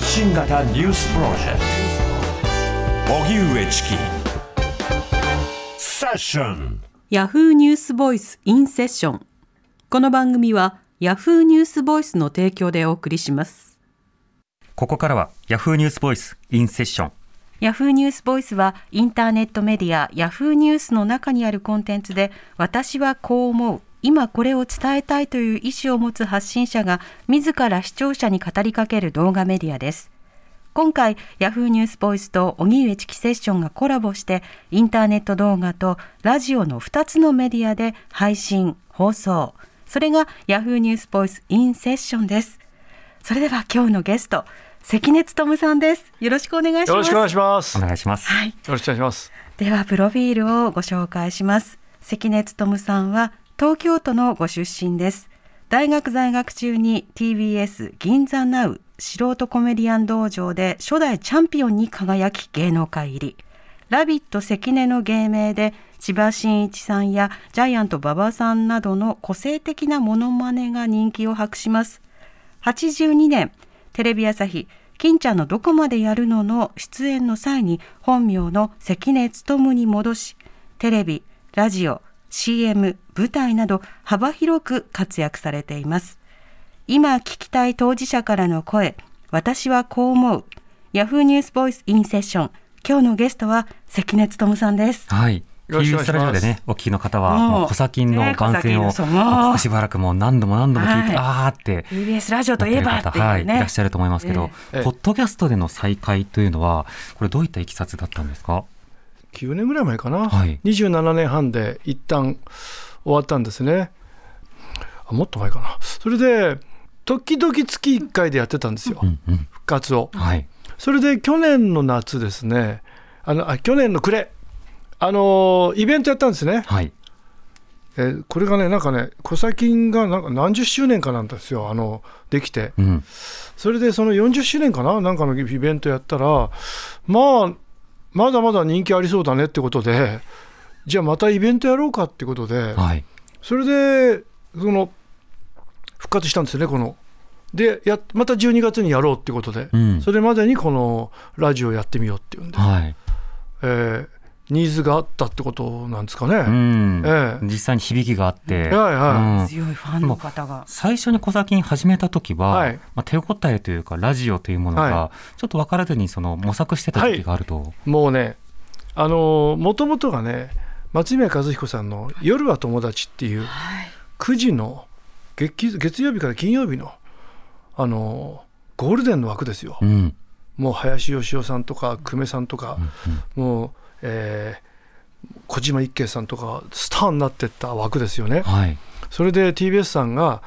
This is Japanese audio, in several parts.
発信型ニュースプロジェクト。荻上チキセッションヤフーニュースボイスインセッション。この番組はヤフーニュースボイスの提供でお送りします。ここからはヤフーニュースボイスインセッション。ヤフーニュースボイスはインターネットメディア。ヤフーニュースの中にあるコンテンツで私はこう思う今これを伝えたいという意思を持つ発信者が自ら視聴者に語りかける動画メディアです。今回ヤフーニュースボイスと荻上チキセッションがコラボしてインターネット動画とラジオの2つのメディアで配信放送。それがヤフーニュースボイスインセッションです。それでは今日のゲスト関根勤さんです。よろしくお願いします。よろしくお願いします。よお願いします、はい。ろしくお願いします。ではプロフィールをご紹介します。関根勤さんは東京都のご出身です。大学在学中に TBS 銀座ナウ素人コメディアン道場で初代チャンピオンに輝き芸能界入り。ラビット関根の芸名で千葉真一さんやジャイアント馬場さんなどの個性的なモノマネが人気を博します。82年テレビ朝日金ちゃんのどこまでやるのの出演の際に本名の関根勤に戻しテレビラジオ CM 舞台など幅広く活躍されています。今聞きたい当事者からの声私はこう思う。ヤフーニュースボイスインセッション今日のゲストは関根勤さんです。はい。TBS ラジオでねお聞きの方はもうもう小先のね番宣をしばらくもう何度も何度も聞いて、はい。あーって TBS ラジオといえばってはい、いねらっしゃると思いますけど、ええ。ポッドキャストでの再会というのはこれどういったいきさつだったんですか？9年ぐらい前かな。はい27年半で一旦終わったんですね。あもっと前かな。それで時々月1回でやってたんですよ。うんうん復活を。はいそれで去年の夏ですね。あのあ去年の暮れあのイベントやったんですね。はいえーこれがねなんかね小先がなんか何十周年かなんですよ。あのできて。うんそれでその40周年かな？なんかのイベントやったらまあまだまだ人気ありそうだねってことでじゃあまたイベントやろうかってことではい。それでその復活したんですよねこの。でやまた12月にやろうってことで、うん。それまでにこのラジオやってみようっていうんで、はい。えーニーズがあったってことなんですかね。うん。ええ。実際に響きがあって、はいはい。うん。強いファンの方が。最初に小先に始めた時は、はい。まあ、手応えというかラジオというものがはちょっと分からずにその模索してた時期があると、もうねあのもともとがね松宮和彦さんの「夜は友達」っていう9時の月月曜日から金曜日のあのゴールデンの枠ですよ。うん。もう林芳雄さんとか久米さんとか、もう、えー小島一慶さんとかスターになってった枠ですよね。はい。それで TBS さんが、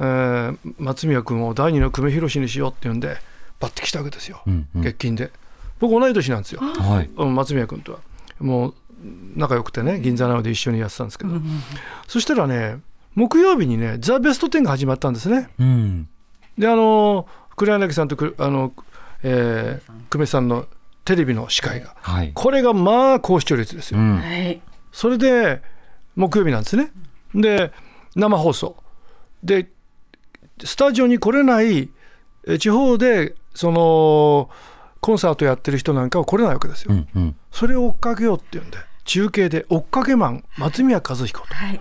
えー松宮君を第二の久米宏にしようって言うんでバッて来たわけですよ、うんうん。月金で。僕同い年なんですよ。はい。うん松宮君とは。もう仲良くてね銀座なので一緒にやってたんですけど、そしたらね木曜日にね「ザ・ベストテン」が始まったんですね。うん。であの黒柳さんとくあの、えー久米さんのテレビの司会が。はい。これがまあ高視聴率ですよ、うん。はい。それで木曜日なんですね。で生放送。でスタジオに来れないえ地方でそのコンサートやってる人なんかは来れないわけですよ、うんうん。それを追っかけようっていうんで中継で追っかけマン松宮和彦と。はい。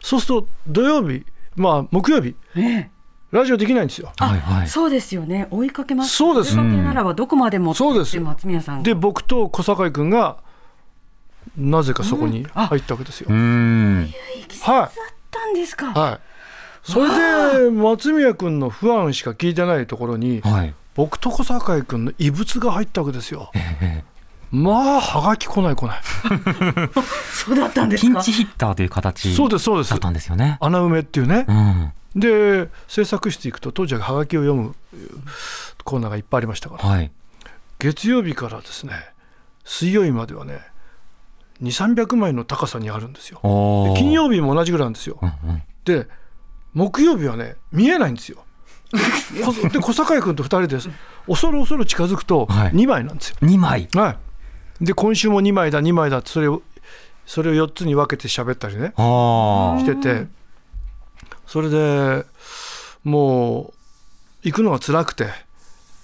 そうすると土曜日まあ木曜日ねラジオできないんですよ。はいはい。そうですよね。追いかけます。そうです。追いかけならばどこまでもそうです。松宮さん。がで僕と小堺君がなぜかそこに入ったわけですよ、うん。はい。だったんですか。はい。それで松宮君の不安しか聞いてないところにはい。僕と小堺君の異物が入ったわけですよ。えまあはがき来ない来ない。そうだったんえですか？ピンチヒッターという形そうですそうです。だったんですよね。穴埋めっていうね。うん。で制作室行くと当時ははがきを読むコーナーがいっぱいありましたから。はい。月曜日からですね水曜日まではね2300枚の高さにあるんですよ。金曜日も同じぐらいなんですよ。うんうん。で木曜日はね見えないんですよ。こで小堺君と2人です。恐る恐る近づくとはい。2枚なんですよ、二枚。はい、で今週も2枚だ2枚だってそれをそれを4つに分けて喋ったりねあしてて。それでもう行くのが辛くて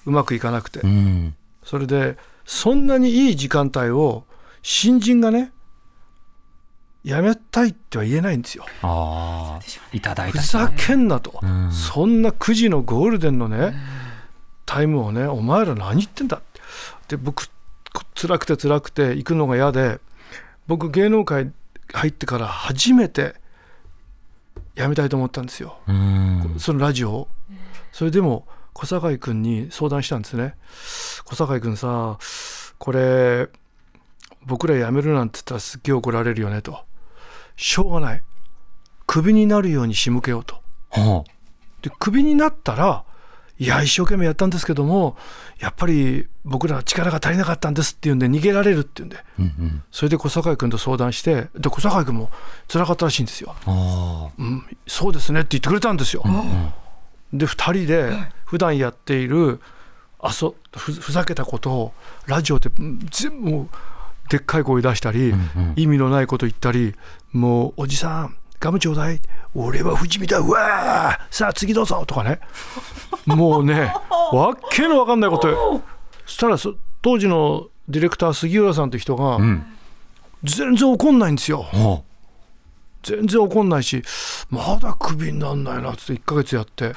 うまくいかなくて、うん。それでそんなにいい時間帯を新人がねやめたいっては言えないんですよ。ああ、いただいた。ふざけんなと、うん。そんな9時のゴールデンのね、タイムをねお前ら何言ってんだって。で僕辛くて辛くて行くのが嫌で僕芸能界入ってから初めて辞めたいと思ったんですよ、うん。そのラジオを。それでも小堺君に相談したんですね。小堺君さこれ僕ら辞めるなんて言ったらすっげえ怒られるよねと。しょうがない。クビになるように仕向けようと。はでクビになったらいや一生懸命やったんですけどもやっぱり僕らは力が足りなかったんですっていうんで逃げられるっていうんであ。うんうん。それで小堺君と相談してで小堺君も辛かったらしいんですよ。あうん、そうですねって言ってくれたんですよ。で2人で普段やっているあそふふざけたことをラジオでうん全部もうでっかい声出したり、んうん意味のないこと言ったりもうおじさんガムちょうだい俺は不死身だうわーさあ次どうぞとかねもうね わっけのわかんないことそしたらそ当時のディレクター杉浦さんって人があ。うん。全然怒んないんですよ。は全然怒んないしまだクビになんないなっつって1ヶ月やって。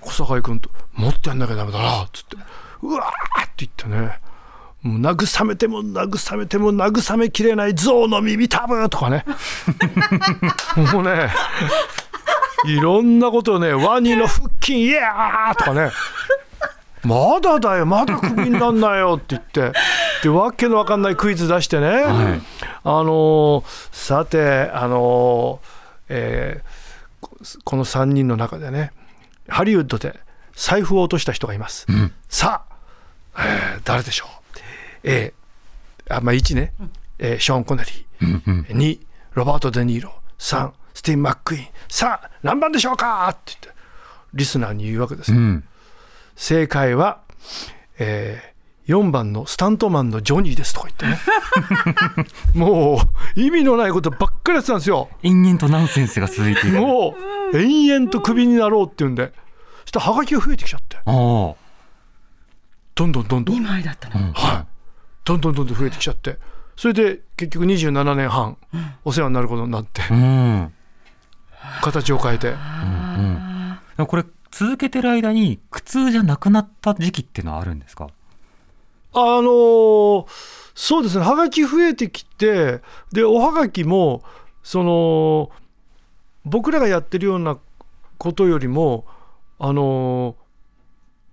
小堺君と「もっとやんなきゃダメだな」っつって「うわー!」って言ってねもう慰めても慰めても慰めきれない象の耳たぶとかね。もうねいろんなことをねワニの腹筋イヤーとかね。まだだよまだクビになんないよって言って。でわけのわかんないクイズ出してね、はい。あのーさて、あのーえーここの3人の中でねハリウッドで財布を落とした人がいます、ん。さあ、えー誰でしょう？A あ、まあ、1ね、えーショーン・コネリうんうん。ー2ロバート・デ・ニーロ。3スティーン・マック・イーン。さあ何番でしょうか？って言ってリスナーに言うわけですよ、うん。正解は、えー4番のスタントマンのジョニーですとか言ってね。もう意味のないことばっかりやってたんですよ。延々とナンセンスが続いている。もう延々とクビになろうっていうんで。そしたらハガキが増えてきちゃって。どんどんどんどん。2枚だったの、うんはいどんどんどんどん増えてきちゃってそれで結局27年半お世話になることになってうん。形を変えてうん。でもこれ続けてる間に苦痛じゃなくなった時期っていうのはあるんですか？あのーそうですね、はがき増えてきて、で、おはがきも、その、僕らがやってるようなことよりも、あの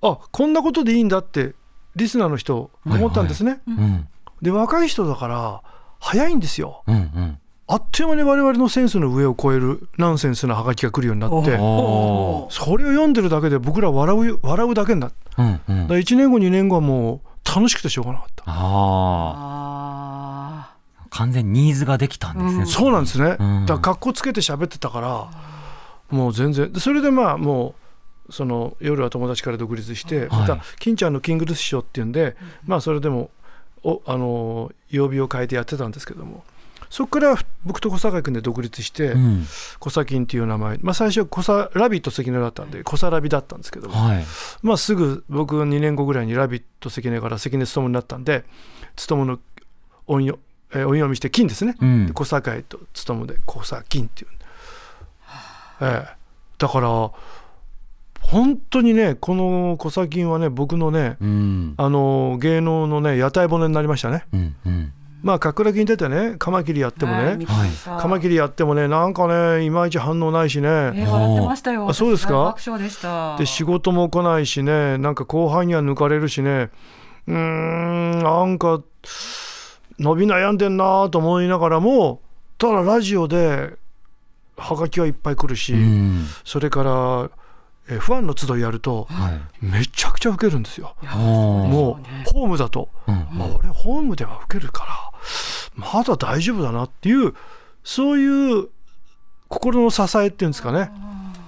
ーあこんなことでいいんだって、リスナーの人、思ったんですね。うん。で、若い人だから、早いんですよ。うんうん。あっという間に我々のセンスの上を超えるナンセンスなはがきが来るようになって、おそれを読んでるだけで僕ら笑う笑うだけになった。うんうん。だから1年後、2年後はもう楽しくてしょうがなかった。あ。完全にニーズができたんですね。うんそうなんですね、うんだから格好つけて喋ってたからもう全然でそれでまあもうその夜は友達から独立して、また金ちゃんのキングルスショーっていうんで、まあそれでもおあの曜日を変えてやってたんですけどもそこから僕と小坂君で独立して、うん。小サキンっていう名前、まあ、最初小サラビット関根だったんで小サラビだったんですけども、はい。まあ、すぐ僕2年後ぐらいに「ラビット!」関根から関根勤になったんで勤の音よ、えー音読みして金ですね、うんで小堺と勤で小坂金っていう、ええだから本当にねこの小坂金はね僕のねうん。あの芸能のね屋台骨になりましたね。うんうん。まあ格楽に出てねカマキリやってもね、カマキリやってもねなんかねいまいち反応ないしね、えー笑ってましたよ。あそうですか？私大爆笑でした。で仕事も来ないしねなんか後輩には抜かれるしね。うーんなんか伸び悩んでんなと思いながらもただラジオではがきはいっぱい来るし、うん。それからえファンの集いやるとはい。めちゃくちゃウケるんですよ。もうホームだと、うんまあ、俺ホームではウケるからまだ大丈夫だなっていうそういう心の支えっていうんですかね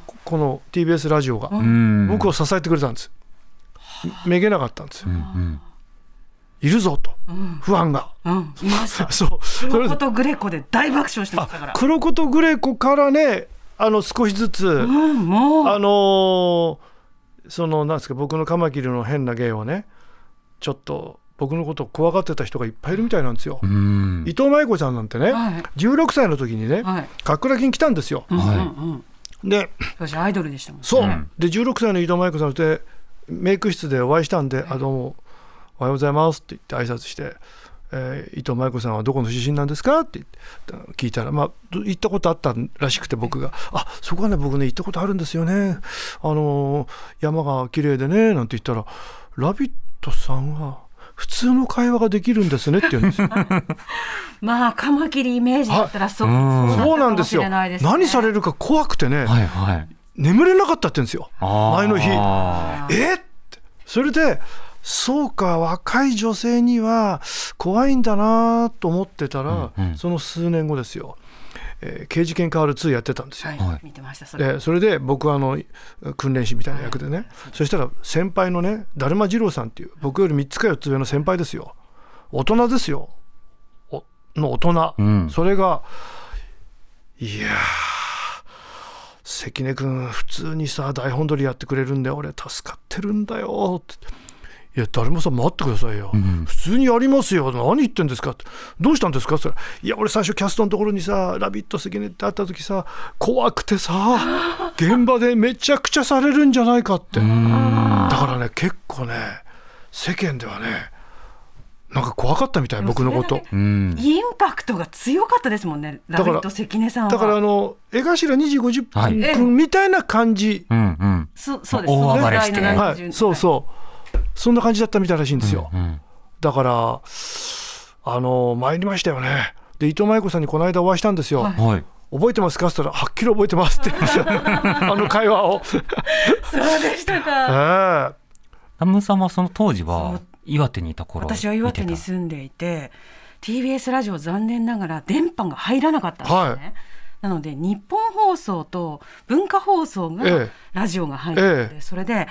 ここの TBS ラジオが。うん。僕を支えてくれたんです。めげなかったんですうんうん。いるぞと、うん不安が。うん そう。黒子とグレコで大爆笑してましたから黒子とグレコからね、あの少しずつ、うんもう。あのーそのなんですか僕のカマキリの変な芸をねちょっと僕のことを怖がってた人がいっぱいいるみたいなんですよ。うん。伊藤舞子ちゃんなんてね、はい。16歳の時にね、はい。かっくら金来たんですよ。うんはい。で私アイドルでしたもんそう、うん。で16歳の伊藤舞子さんとメイク室でお会いしたんで「あどうもおはようございます」って言って挨拶して「えー伊藤舞子さんはどこの出身なんですか?」って聞いたら、まあ、ど行ったことあったらしくて僕が「あそこはね僕ね行ったことあるんですよね。あのー山が綺麗でね」なんて言ったら「ラビットさんは普通の会話ができるんですね」って言うんですよ。まあカマキリイメージだったらそううん。そうなんですよ。何されるか怖くてね、はいはい。眠れなかったって言うんですよ。前の日。あえって。それでそうか若い女性には怖いんだなと思ってたら、うんうん。その数年後ですよ、えー刑事件変わる2やってたんですよ。はい、はい。見てましたそれ。でそれで僕はあの訓練士みたいな役でね、そしたら先輩のねだるま二郎さんっていう僕より3つか4つ上の先輩ですよ。大人ですよ。おの大人、うん。それがいやー関根君普通にさ台本通りやってくれるんで俺助かってるんだよ。っていや誰もさん待ってくださいよ、ん普通にやりますよ。何言ってんですか。ってどうしたんですか。って言ったらいや俺最初キャストのところにさ「ラビット!」関根って会った時さ怖くてさ現場でめちゃくちゃされるんじゃないかって。だからね結構ね世間ではねなんか怖かったみたい僕のこと。インパクトが強かったですもんねラからビット関根さんは。だからあの江頭2時50はい。分みたいな感じ、うんうん。そそうです。大暴れして。そのぐらいのは70い、そうそうそんな感じだったみたいらしいんですよ、うんだからあの参りましたよね。で伊藤舞子さんにこの間お会いしたんですよ、はい。はい。覚えてますか？って言ったらはっきり覚えてますって。言うんですよあの会話を、そうでしたえか。えナムさんはその当時そはう。岩手にいた頃私は岩手に住んでいて TBS ラジオ残念ながら電波が入らなかったんですね、はい。なので日本放送と文化放送がええ。ラジオが入ってて、ええ。それで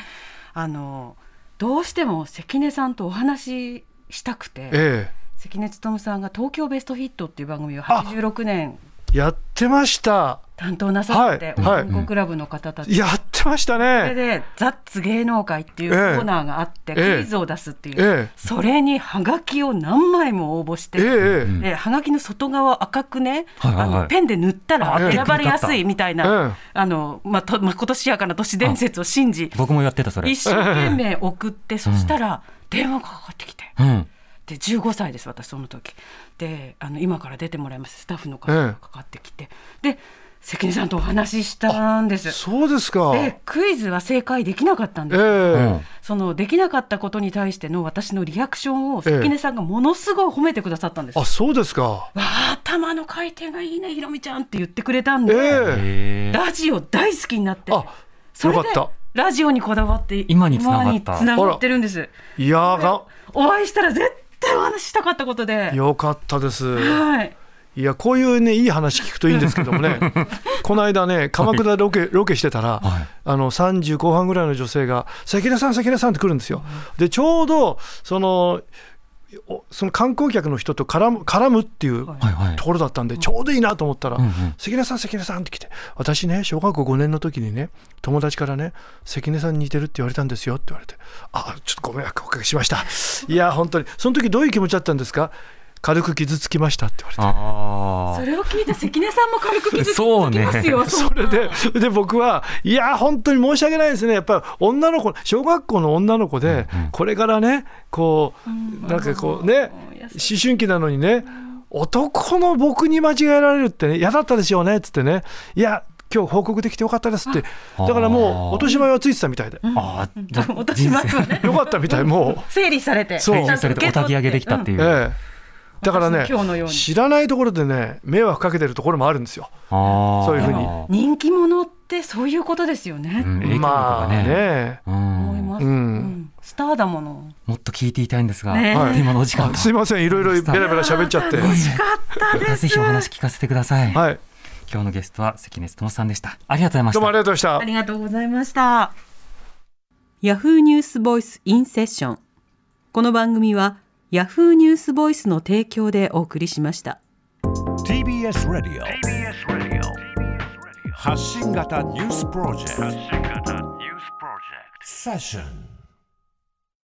あのどうしても関根さんとお話ししたくて、え関根勤さんが「東京ベストヒット」っていう番組をあ86年えやってました。担当なさって、はいはい。クラブの方たち、やってましたそれねで「ザッツ芸能界」っていうコーナーがあって、ええ。クイズを出すっていう、ええ。それにハガキを何枚も応募して、えええんでハガキの外側赤くね、あのペンで塗ったらあ選ばれやすいみたいな、ええ。あのまあとまことしやかな都市伝説を信じ僕もやってたそれ。一生懸命送って、そしたら電話がかかってきて。うん。で15歳です私その時。であの今から出てもらいます。スタッフの方がかかってきて、で関根さんとお話ししたんです。そうですか。えでクイズは正解できなかったんです、えうん。そのできなかったことに対しての私のリアクションをええ。関根さんがものすごい褒めてくださったんです、あそうですか。わあ頭の回転がいいねひろみちゃんって言ってくれたんえで、えへーラジオ大好きになって。あそれでよかった。ラジオにこだわって今に繋がった。今に繋がってるんです。いやーがお会いしたら絶対お話ししたかったことで。よかったです。はいいやこういうねいい話聞くといいんですけどもね。この間ね鎌倉でロケロケしてたら、はい。あの30後半ぐらいの女性が「関根さん関根さん」って来るんですよ。でちょうどそのおその観光客の人と絡む絡むっていうところだったんでちょうどいいなと思ったらうんうん「関根さん関根さん」って来て「私ね小学校5年の時にね友達からね関根さんに似てるって言われたんですよ」って言われて「あちょっとご迷惑おかけしました」いや本当に。その時どういう気持ちだったんですか？軽く傷つきましたって言われて。あそれを聞いて関根さんも軽く傷つきそうね。ますよ。それで、で僕は、いや、本当に申し訳ないですね、やっぱり女の子、小学校の女の子で、これからね、こう、なんかこうね、思春期なのにね、男の僕に間違えられるってね、嫌だったですよねっつってね、いや、今日報告できてよかったですって、だからもう、落とし前はついてたみたいで、ああ落としますよね。よかったみたい、もう。整理されて。そう。ちゃんとそれでお焚き上げできたっていう。ええだからね私も今日のように。知らないところでね迷惑かけてるところもあるんですよ。そういうふうに。人気者ってそういうことですよね。うん。まあがね。ね。うん。思います、うん。うん。スターだもの。もっと聞いていたいんですが、ね。今のお時間あすいません。いろいろベラベラ喋っちゃって。楽しかったです。ぜひお話聞かせてください、はい。今日のゲストは関根勤さんでした。ありがとうございました。どうもありがとうございました。あ。りがとうございました。ヤフーニュースボイスインセッション。この番組はヤフーニュースボイスの提供でお送りしました。TBS ラディオ発信型ニュースプロジェクト Session.